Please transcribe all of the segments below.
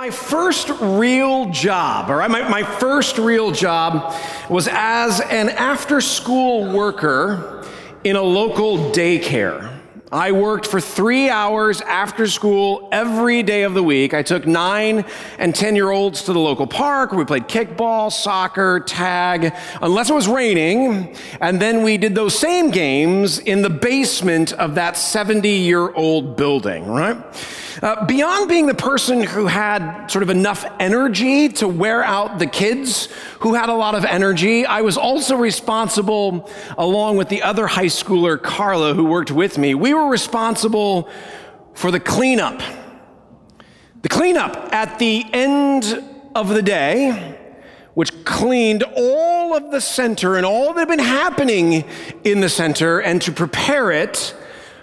my first real job, all right, my, my first real job was as an after school worker in a local daycare. I worked for three hours after school every day of the week. I took nine and 10 year olds to the local park. We played kickball, soccer, tag, unless it was raining. And then we did those same games in the basement of that 70 year old building, right? Uh, beyond being the person who had sort of enough energy to wear out the kids who had a lot of energy, I was also responsible, along with the other high schooler, Carla, who worked with me, we were responsible for the cleanup. The cleanup at the end of the day, which cleaned all of the center and all that had been happening in the center and to prepare it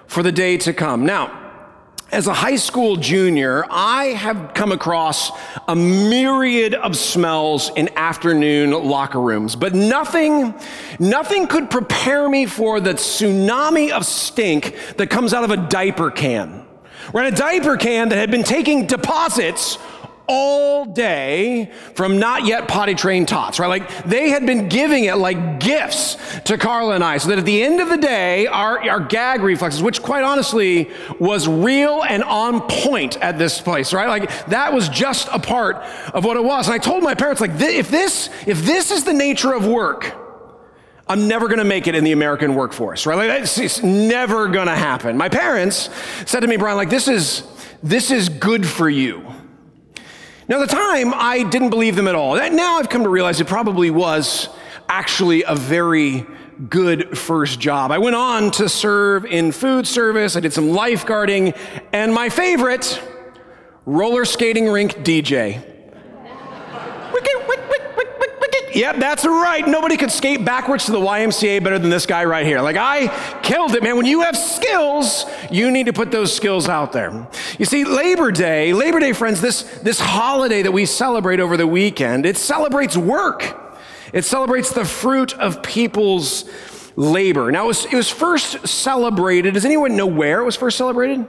for the day to come. Now, as a high school junior, I have come across a myriad of smells in afternoon locker rooms, but nothing, nothing could prepare me for the tsunami of stink that comes out of a diaper can. We're in a diaper can that had been taking deposits all day from not yet potty trained tots, right? Like they had been giving it like gifts to Carla and I, so that at the end of the day, our, our gag reflexes, which quite honestly was real and on point at this place, right? Like that was just a part of what it was. And I told my parents, like, if this, if this is the nature of work, I'm never going to make it in the American workforce, right? Like, it's, it's never going to happen. My parents said to me, Brian, like, this is, this is good for you. Now, at the time, I didn't believe them at all. Now I've come to realize it probably was actually a very good first job. I went on to serve in food service, I did some lifeguarding, and my favorite, roller skating rink DJ. Yep, that's right. Nobody could skate backwards to the YMCA better than this guy right here. Like, I killed it, man. When you have skills, you need to put those skills out there. You see, Labor Day, Labor Day, friends, this, this holiday that we celebrate over the weekend, it celebrates work. It celebrates the fruit of people's labor. Now, it was, it was first celebrated. Does anyone know where it was first celebrated?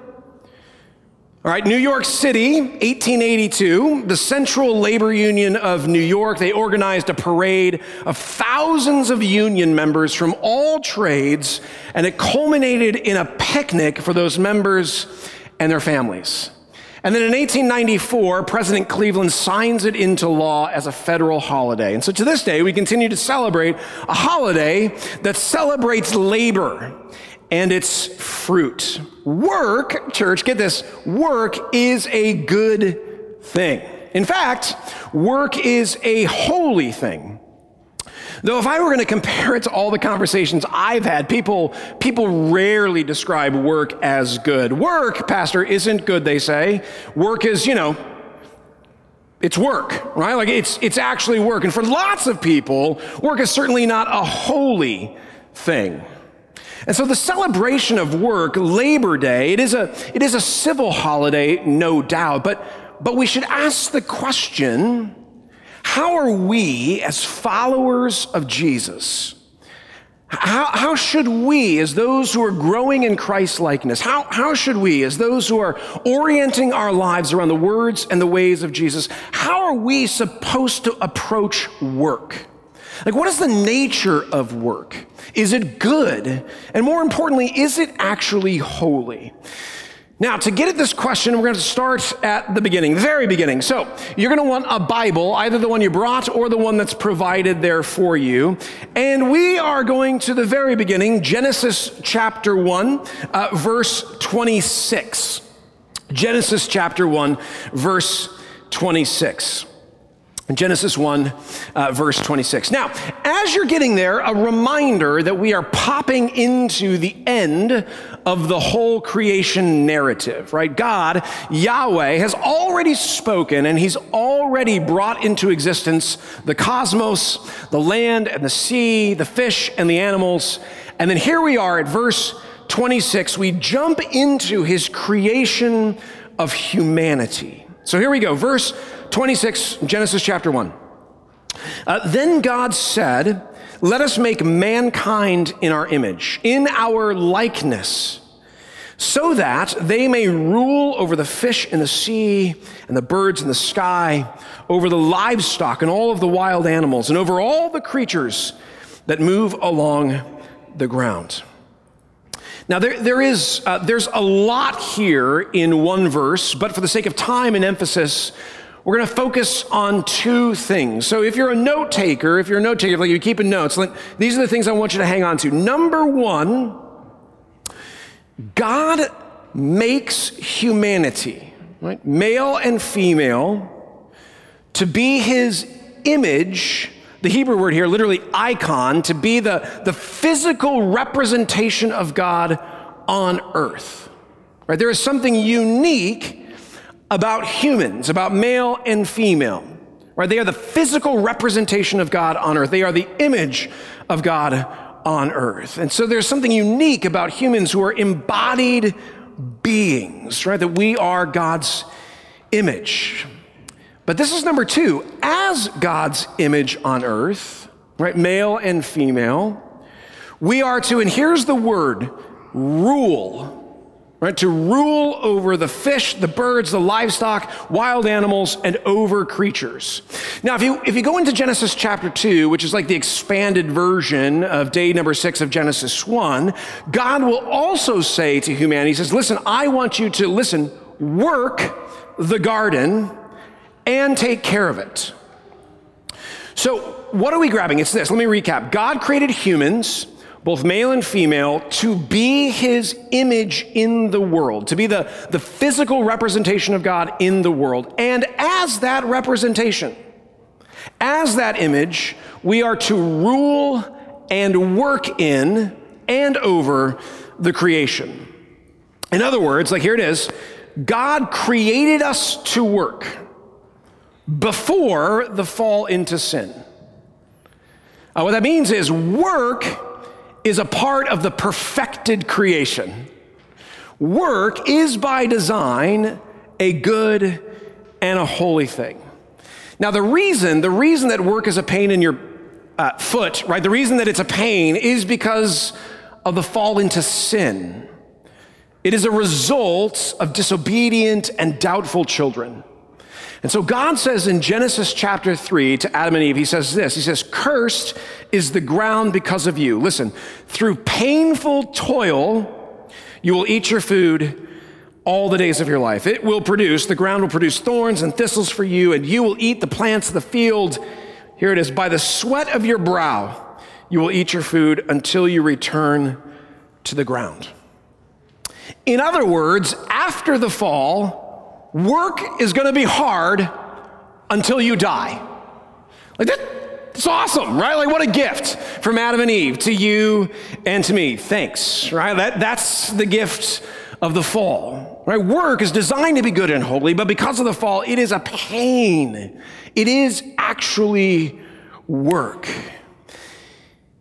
All right, New York City, 1882, the Central Labor Union of New York, they organized a parade of thousands of union members from all trades, and it culminated in a picnic for those members and their families. And then in 1894, President Cleveland signs it into law as a federal holiday. And so to this day, we continue to celebrate a holiday that celebrates labor and its fruit. Work, church, get this, work is a good thing. In fact, work is a holy thing. Though if I were going to compare it to all the conversations I've had, people, people rarely describe work as good. Work, pastor, isn't good, they say. Work is, you know, it's work, right? Like it's, it's actually work. And for lots of people, work is certainly not a holy thing. And so the celebration of work, Labor Day, it is a, it is a civil holiday, no doubt, but, but we should ask the question, how are we as followers of Jesus? How, how should we, as those who are growing in Christ likeness, how, how should we, as those who are orienting our lives around the words and the ways of Jesus, how are we supposed to approach work? Like, what is the nature of work? Is it good? And more importantly, is it actually holy? Now, to get at this question, we're going to start at the beginning, very beginning. So, you're going to want a Bible, either the one you brought or the one that's provided there for you. And we are going to the very beginning, Genesis chapter 1, uh, verse 26. Genesis chapter 1, verse 26. Genesis 1, uh, verse 26. Now, as you're getting there, a reminder that we are popping into the end of the whole creation narrative, right? God, Yahweh, has already spoken and he's already brought into existence the cosmos, the land and the sea, the fish and the animals. And then here we are at verse 26. We jump into his creation of humanity. So here we go. Verse 26, Genesis chapter 1. Uh, then God said, Let us make mankind in our image, in our likeness, so that they may rule over the fish in the sea and the birds in the sky, over the livestock and all of the wild animals, and over all the creatures that move along the ground. Now, there, there is, uh, there's a lot here in one verse, but for the sake of time and emphasis, we're going to focus on two things. So, if you're a note taker, if you're a note taker, like you're keeping notes, these are the things I want you to hang on to. Number one, God makes humanity, right, male and female, to be his image. The Hebrew word here, literally icon, to be the, the physical representation of God on earth. Right? There is something unique about humans, about male and female. Right? They are the physical representation of God on earth. They are the image of God on earth. And so there's something unique about humans who are embodied beings, right? That we are God's image. But this is number two. As God's image on earth, right, male and female, we are to, and here's the word, rule right? To rule over the fish, the birds, the livestock, wild animals, and over creatures. Now, if you, if you go into Genesis chapter 2, which is like the expanded version of day number six of Genesis 1, God will also say to humanity, He says, Listen, I want you to listen, work the garden and take care of it. So, what are we grabbing? It's this. Let me recap. God created humans both male and female, to be his image in the world, to be the, the physical representation of God in the world. And as that representation, as that image, we are to rule and work in and over the creation. In other words, like here it is God created us to work before the fall into sin. Uh, what that means is work is a part of the perfected creation. Work is by design a good and a holy thing. Now, the reason, the reason that work is a pain in your uh, foot, right? The reason that it's a pain is because of the fall into sin. It is a result of disobedient and doubtful children. And so God says in Genesis chapter 3 to Adam and Eve, He says this He says, Cursed is the ground because of you. Listen, through painful toil, you will eat your food all the days of your life. It will produce, the ground will produce thorns and thistles for you, and you will eat the plants of the field. Here it is by the sweat of your brow, you will eat your food until you return to the ground. In other words, after the fall, work is going to be hard until you die. Like that, it's awesome, right? Like what a gift from Adam and Eve to you and to me. Thanks, right? That, that's the gift of the fall, right? Work is designed to be good and holy, but because of the fall, it is a pain. It is actually work.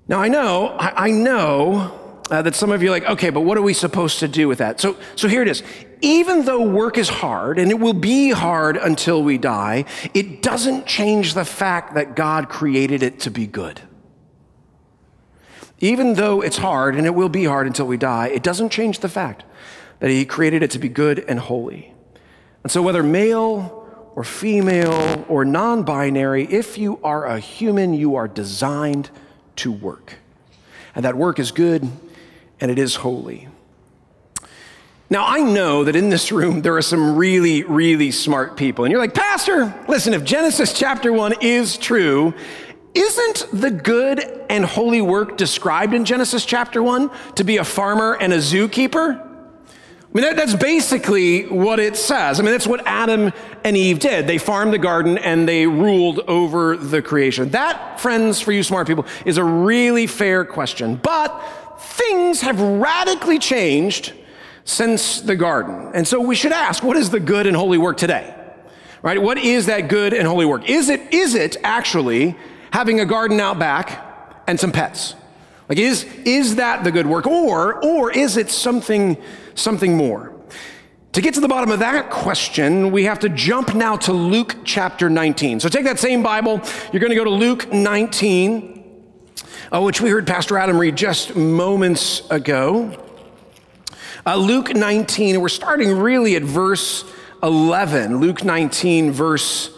Now I know, I, I know uh, that some of you are like, okay, but what are we supposed to do with that? So, so here it is. Even though work is hard, and it will be hard until we die, it doesn't change the fact that God created it to be good. Even though it's hard, and it will be hard until we die, it doesn't change the fact that He created it to be good and holy. And so, whether male or female or non binary, if you are a human, you are designed to work. And that work is good and it is holy. Now, I know that in this room there are some really, really smart people. And you're like, Pastor, listen, if Genesis chapter 1 is true, isn't the good and holy work described in Genesis chapter 1 to be a farmer and a zookeeper? I mean, that, that's basically what it says. I mean, that's what Adam and Eve did. They farmed the garden and they ruled over the creation. That, friends, for you smart people, is a really fair question. But things have radically changed since the garden. And so we should ask, what is the good and holy work today? Right? What is that good and holy work? Is it, is it actually having a garden out back and some pets? Like, is, is that the good work? Or, or is it something, something more? To get to the bottom of that question, we have to jump now to Luke chapter 19. So take that same Bible, you're going to go to Luke 19 uh, which we heard Pastor Adam read just moments ago. Uh, Luke 19, we're starting really at verse 11. Luke 19, verse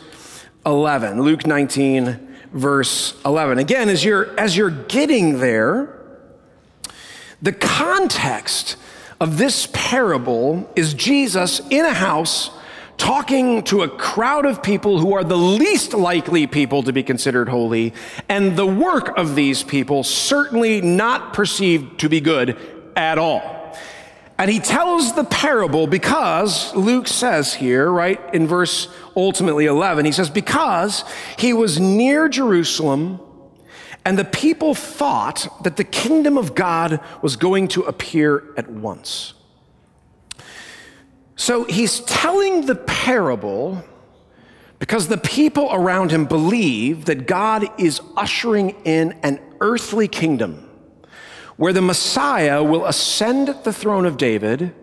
11. Luke 19, verse 11. Again, as you're, as you're getting there, the context of this parable is Jesus in a house talking to a crowd of people who are the least likely people to be considered holy, and the work of these people certainly not perceived to be good at all. And he tells the parable because Luke says here, right in verse ultimately 11, he says, because he was near Jerusalem and the people thought that the kingdom of God was going to appear at once. So he's telling the parable because the people around him believe that God is ushering in an earthly kingdom where the Messiah will ascend the throne of David,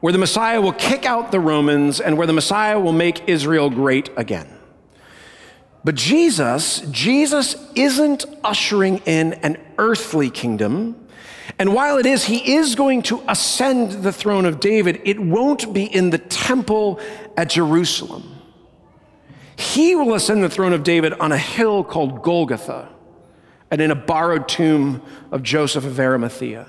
where the Messiah will kick out the Romans, and where the Messiah will make Israel great again. But Jesus, Jesus isn't ushering in an earthly kingdom. And while it is, he is going to ascend the throne of David, it won't be in the temple at Jerusalem. He will ascend the throne of David on a hill called Golgotha and in a borrowed tomb of Joseph of Arimathea.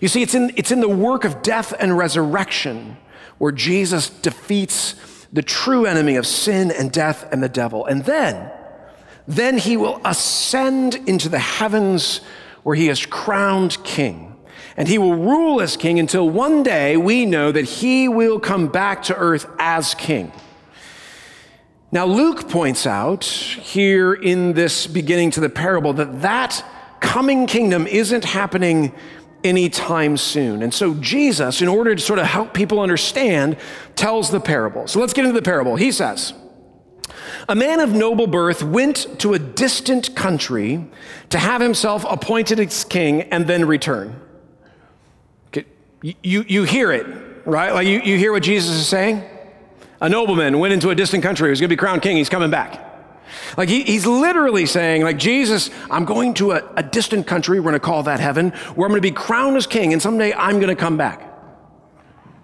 You see, it's in, it's in the work of death and resurrection where Jesus defeats the true enemy of sin and death and the devil. And then, then he will ascend into the heavens where he is crowned king. And he will rule as king until one day we know that he will come back to earth as king. Now, Luke points out here in this beginning to the parable that that coming kingdom isn't happening anytime soon. And so, Jesus, in order to sort of help people understand, tells the parable. So, let's get into the parable. He says, a man of noble birth went to a distant country to have himself appointed as king and then return. Okay. You, you hear it, right? Like you, you hear what Jesus is saying? A nobleman went into a distant country, he was going to be crowned king, he's coming back. Like he, he's literally saying, like, Jesus, I'm going to a, a distant country, we're going to call that heaven, where I'm going to be crowned as king, and someday I'm going to come back.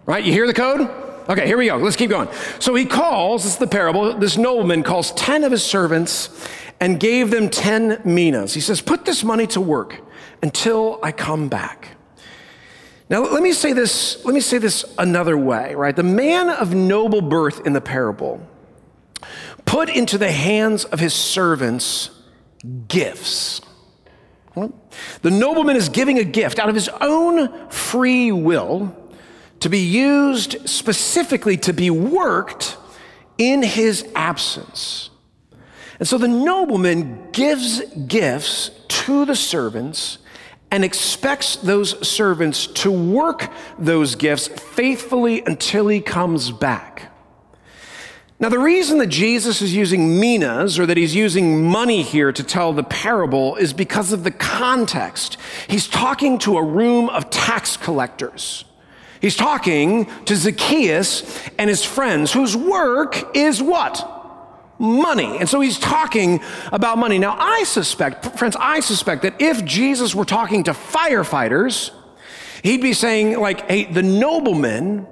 Right? You hear the code? Okay, here we go. Let's keep going. So he calls, this is the parable, this nobleman calls 10 of his servants and gave them 10 minas. He says, Put this money to work until I come back. Now, let me say this, let me say this another way, right? The man of noble birth in the parable put into the hands of his servants gifts. The nobleman is giving a gift out of his own free will to be used specifically to be worked in his absence. And so the nobleman gives gifts to the servants and expects those servants to work those gifts faithfully until he comes back. Now, the reason that Jesus is using minas or that he's using money here to tell the parable is because of the context. He's talking to a room of tax collectors. He's talking to Zacchaeus and his friends, whose work is what? Money. And so he's talking about money. Now, I suspect, friends, I suspect that if Jesus were talking to firefighters, he'd be saying, like, hey, the nobleman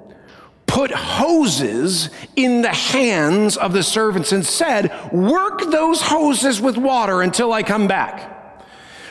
put hoses in the hands of the servants and said, Work those hoses with water until I come back.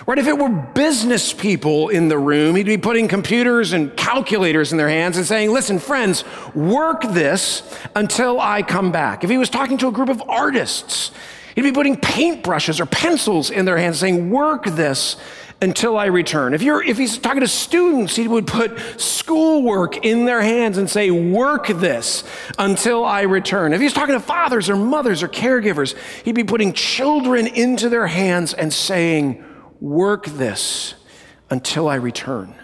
Right? If it were business people in the room, he'd be putting computers and calculators in their hands and saying, Listen, friends, work this until I come back. If he was talking to a group of artists, he'd be putting paintbrushes or pencils in their hands saying, Work this until I return. If, you're, if he's talking to students, he would put schoolwork in their hands and say, Work this until I return. If he's talking to fathers or mothers or caregivers, he'd be putting children into their hands and saying, work this until I return.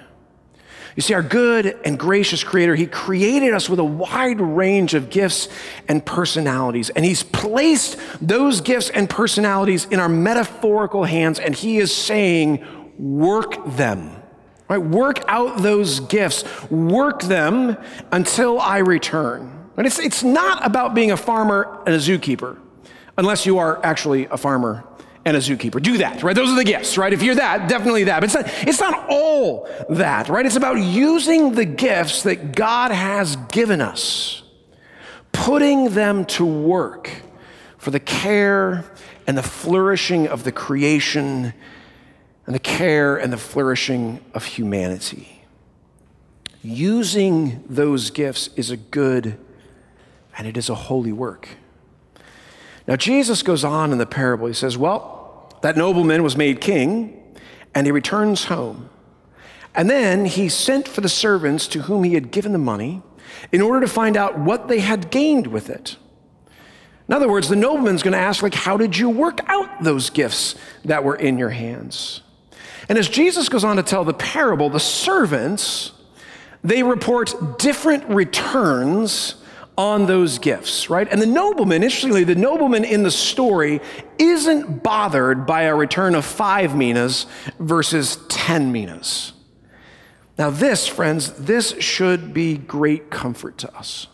You see, our good and gracious Creator, He created us with a wide range of gifts and personalities, and He's placed those gifts and personalities in our metaphorical hands, and He is saying, work them. Right? Work out those gifts, work them until I return. And it's, it's not about being a farmer and a zookeeper, unless you are actually a farmer and a zookeeper. Do that, right? Those are the gifts, right? If you're that, definitely that. But it's not, it's not all that, right? It's about using the gifts that God has given us, putting them to work for the care and the flourishing of the creation and the care and the flourishing of humanity. Using those gifts is a good and it is a holy work. Now, Jesus goes on in the parable. He says, Well, that nobleman was made king, and he returns home. And then he sent for the servants to whom he had given the money in order to find out what they had gained with it. In other words, the nobleman's going to ask, like, how did you work out those gifts that were in your hands? And as Jesus goes on to tell the parable, the servants, they report different returns on those gifts, right? And the nobleman, interestingly, the nobleman in the story isn't bothered by a return of five minas versus 10 minas. Now, this, friends, this should be great comfort to us.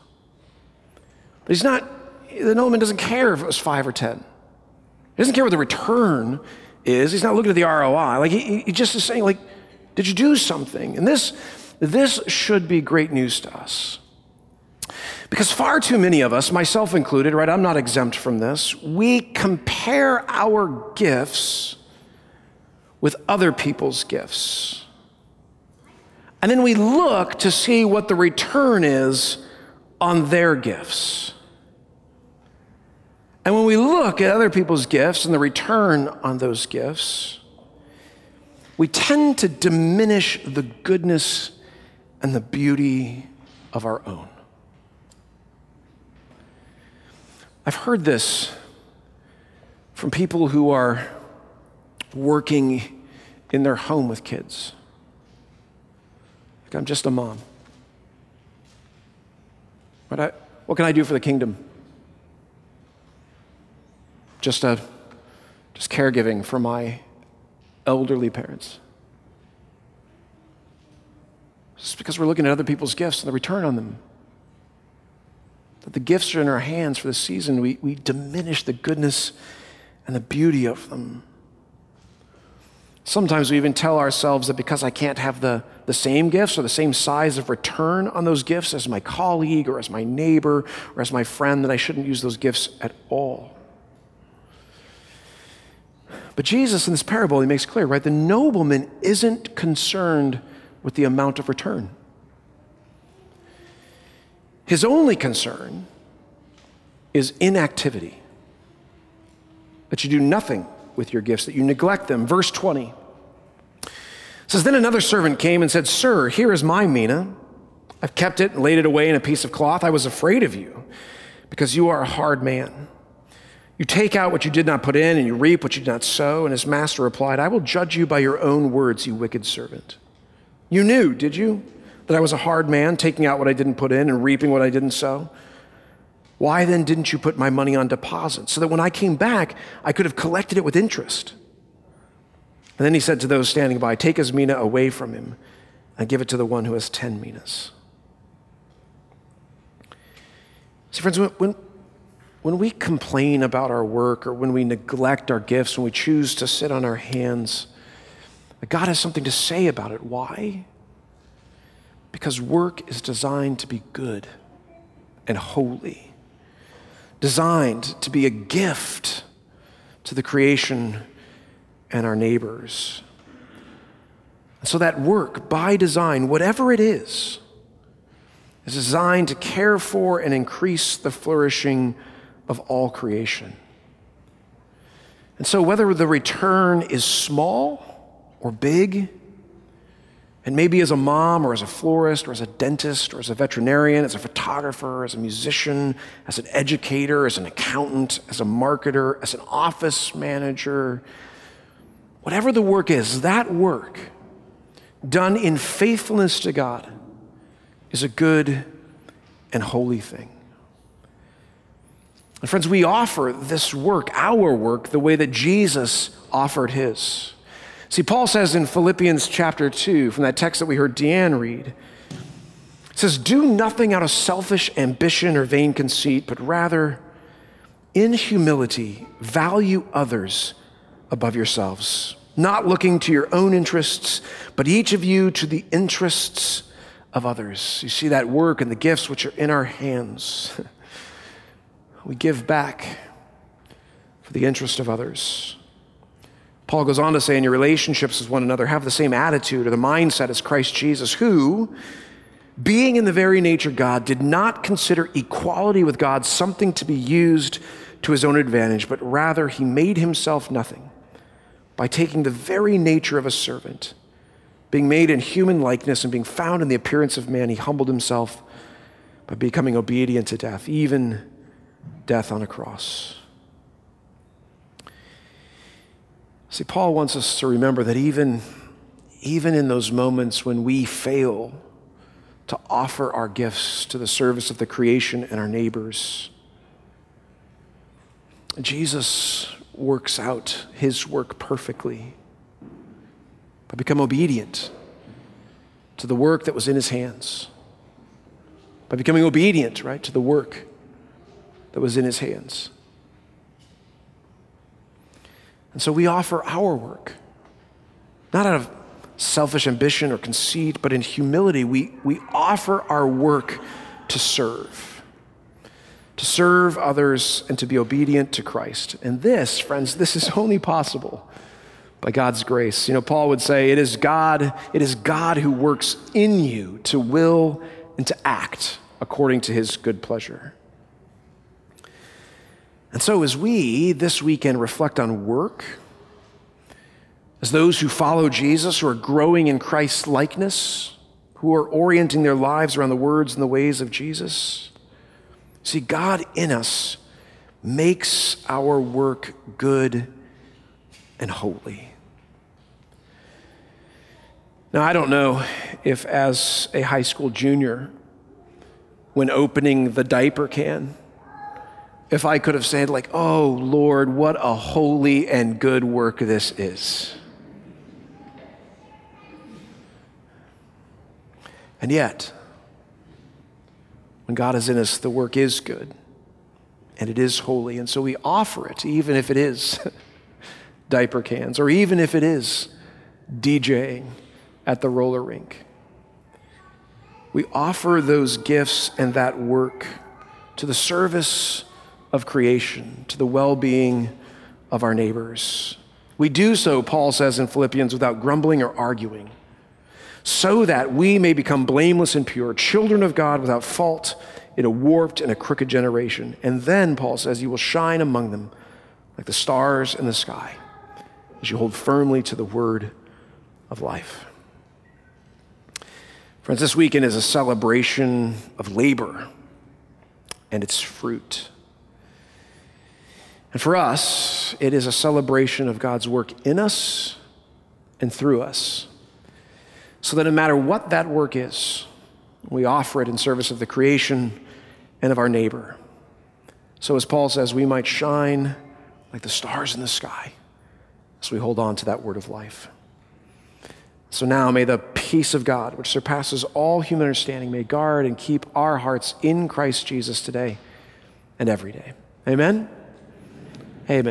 But he's not, the nobleman doesn't care if it was five or 10. He doesn't care what the return is. He's not looking at the ROI. Like, he, he just is saying, like, did you do something? And this, this should be great news to us. Because far too many of us, myself included, right, I'm not exempt from this, we compare our gifts with other people's gifts. And then we look to see what the return is on their gifts. And when we look at other people's gifts and the return on those gifts, we tend to diminish the goodness and the beauty of our own. I've heard this from people who are working in their home with kids. Like, I'm just a mom. What, I, what can I do for the kingdom? Just, a, just caregiving for my elderly parents. Just because we're looking at other people's gifts and the return on them that the gifts are in our hands for the season, we, we diminish the goodness and the beauty of them. Sometimes we even tell ourselves that because I can't have the, the same gifts or the same size of return on those gifts as my colleague or as my neighbor or as my friend, that I shouldn't use those gifts at all. But Jesus, in this parable, he makes clear, right? The nobleman isn't concerned with the amount of return. His only concern is inactivity. That you do nothing with your gifts, that you neglect them. Verse 20 says, Then another servant came and said, Sir, here is my mina. I've kept it and laid it away in a piece of cloth. I was afraid of you because you are a hard man. You take out what you did not put in, and you reap what you did not sow. And his master replied, I will judge you by your own words, you wicked servant. You knew, did you? That I was a hard man, taking out what I didn't put in and reaping what I didn't sow? Why then didn't you put my money on deposit so that when I came back, I could have collected it with interest? And then he said to those standing by, Take his mina away from him and give it to the one who has 10 minas. See, friends, when, when we complain about our work or when we neglect our gifts, when we choose to sit on our hands, God has something to say about it. Why? Because work is designed to be good and holy, designed to be a gift to the creation and our neighbors. So, that work by design, whatever it is, is designed to care for and increase the flourishing of all creation. And so, whether the return is small or big, and maybe as a mom or as a florist or as a dentist or as a veterinarian, as a photographer, as a musician, as an educator, as an accountant, as a marketer, as an office manager, whatever the work is, that work done in faithfulness to God is a good and holy thing. And friends, we offer this work, our work, the way that Jesus offered his. See, Paul says in Philippians chapter 2, from that text that we heard Deanne read, it says, Do nothing out of selfish ambition or vain conceit, but rather, in humility, value others above yourselves, not looking to your own interests, but each of you to the interests of others. You see that work and the gifts which are in our hands. we give back for the interest of others. Paul goes on to say, in your relationships with one another, have the same attitude or the mindset as Christ Jesus, who, being in the very nature God, did not consider equality with God something to be used to his own advantage, but rather he made himself nothing by taking the very nature of a servant. Being made in human likeness and being found in the appearance of man, he humbled himself by becoming obedient to death, even death on a cross. See, Paul wants us to remember that even, even in those moments when we fail to offer our gifts to the service of the creation and our neighbors, Jesus works out his work perfectly. But become obedient to the work that was in his hands. By becoming obedient, right, to the work that was in his hands. And so we offer our work, not out of selfish ambition or conceit, but in humility, we, we offer our work to serve, to serve others and to be obedient to Christ. And this, friends, this is only possible by God's grace. You know, Paul would say, it is God, it is God who works in you to will and to act according to his good pleasure. And so, as we this weekend reflect on work, as those who follow Jesus, who are growing in Christ's likeness, who are orienting their lives around the words and the ways of Jesus, see, God in us makes our work good and holy. Now, I don't know if, as a high school junior, when opening the diaper can, if I could have said, like, oh, Lord, what a holy and good work this is. And yet, when God is in us, the work is good and it is holy. And so we offer it, even if it is diaper cans or even if it is DJing at the roller rink. We offer those gifts and that work to the service of creation, to the well being of our neighbors. We do so, Paul says in Philippians, without grumbling or arguing, so that we may become blameless and pure, children of God without fault in a warped and a crooked generation. And then, Paul says, you will shine among them like the stars in the sky as you hold firmly to the word of life. Friends, this weekend is a celebration of labor and its fruit. And for us, it is a celebration of God's work in us and through us. So that no matter what that work is, we offer it in service of the creation and of our neighbor. So, as Paul says, we might shine like the stars in the sky as we hold on to that word of life. So now may the peace of God, which surpasses all human understanding, may guard and keep our hearts in Christ Jesus today and every day. Amen. Amen.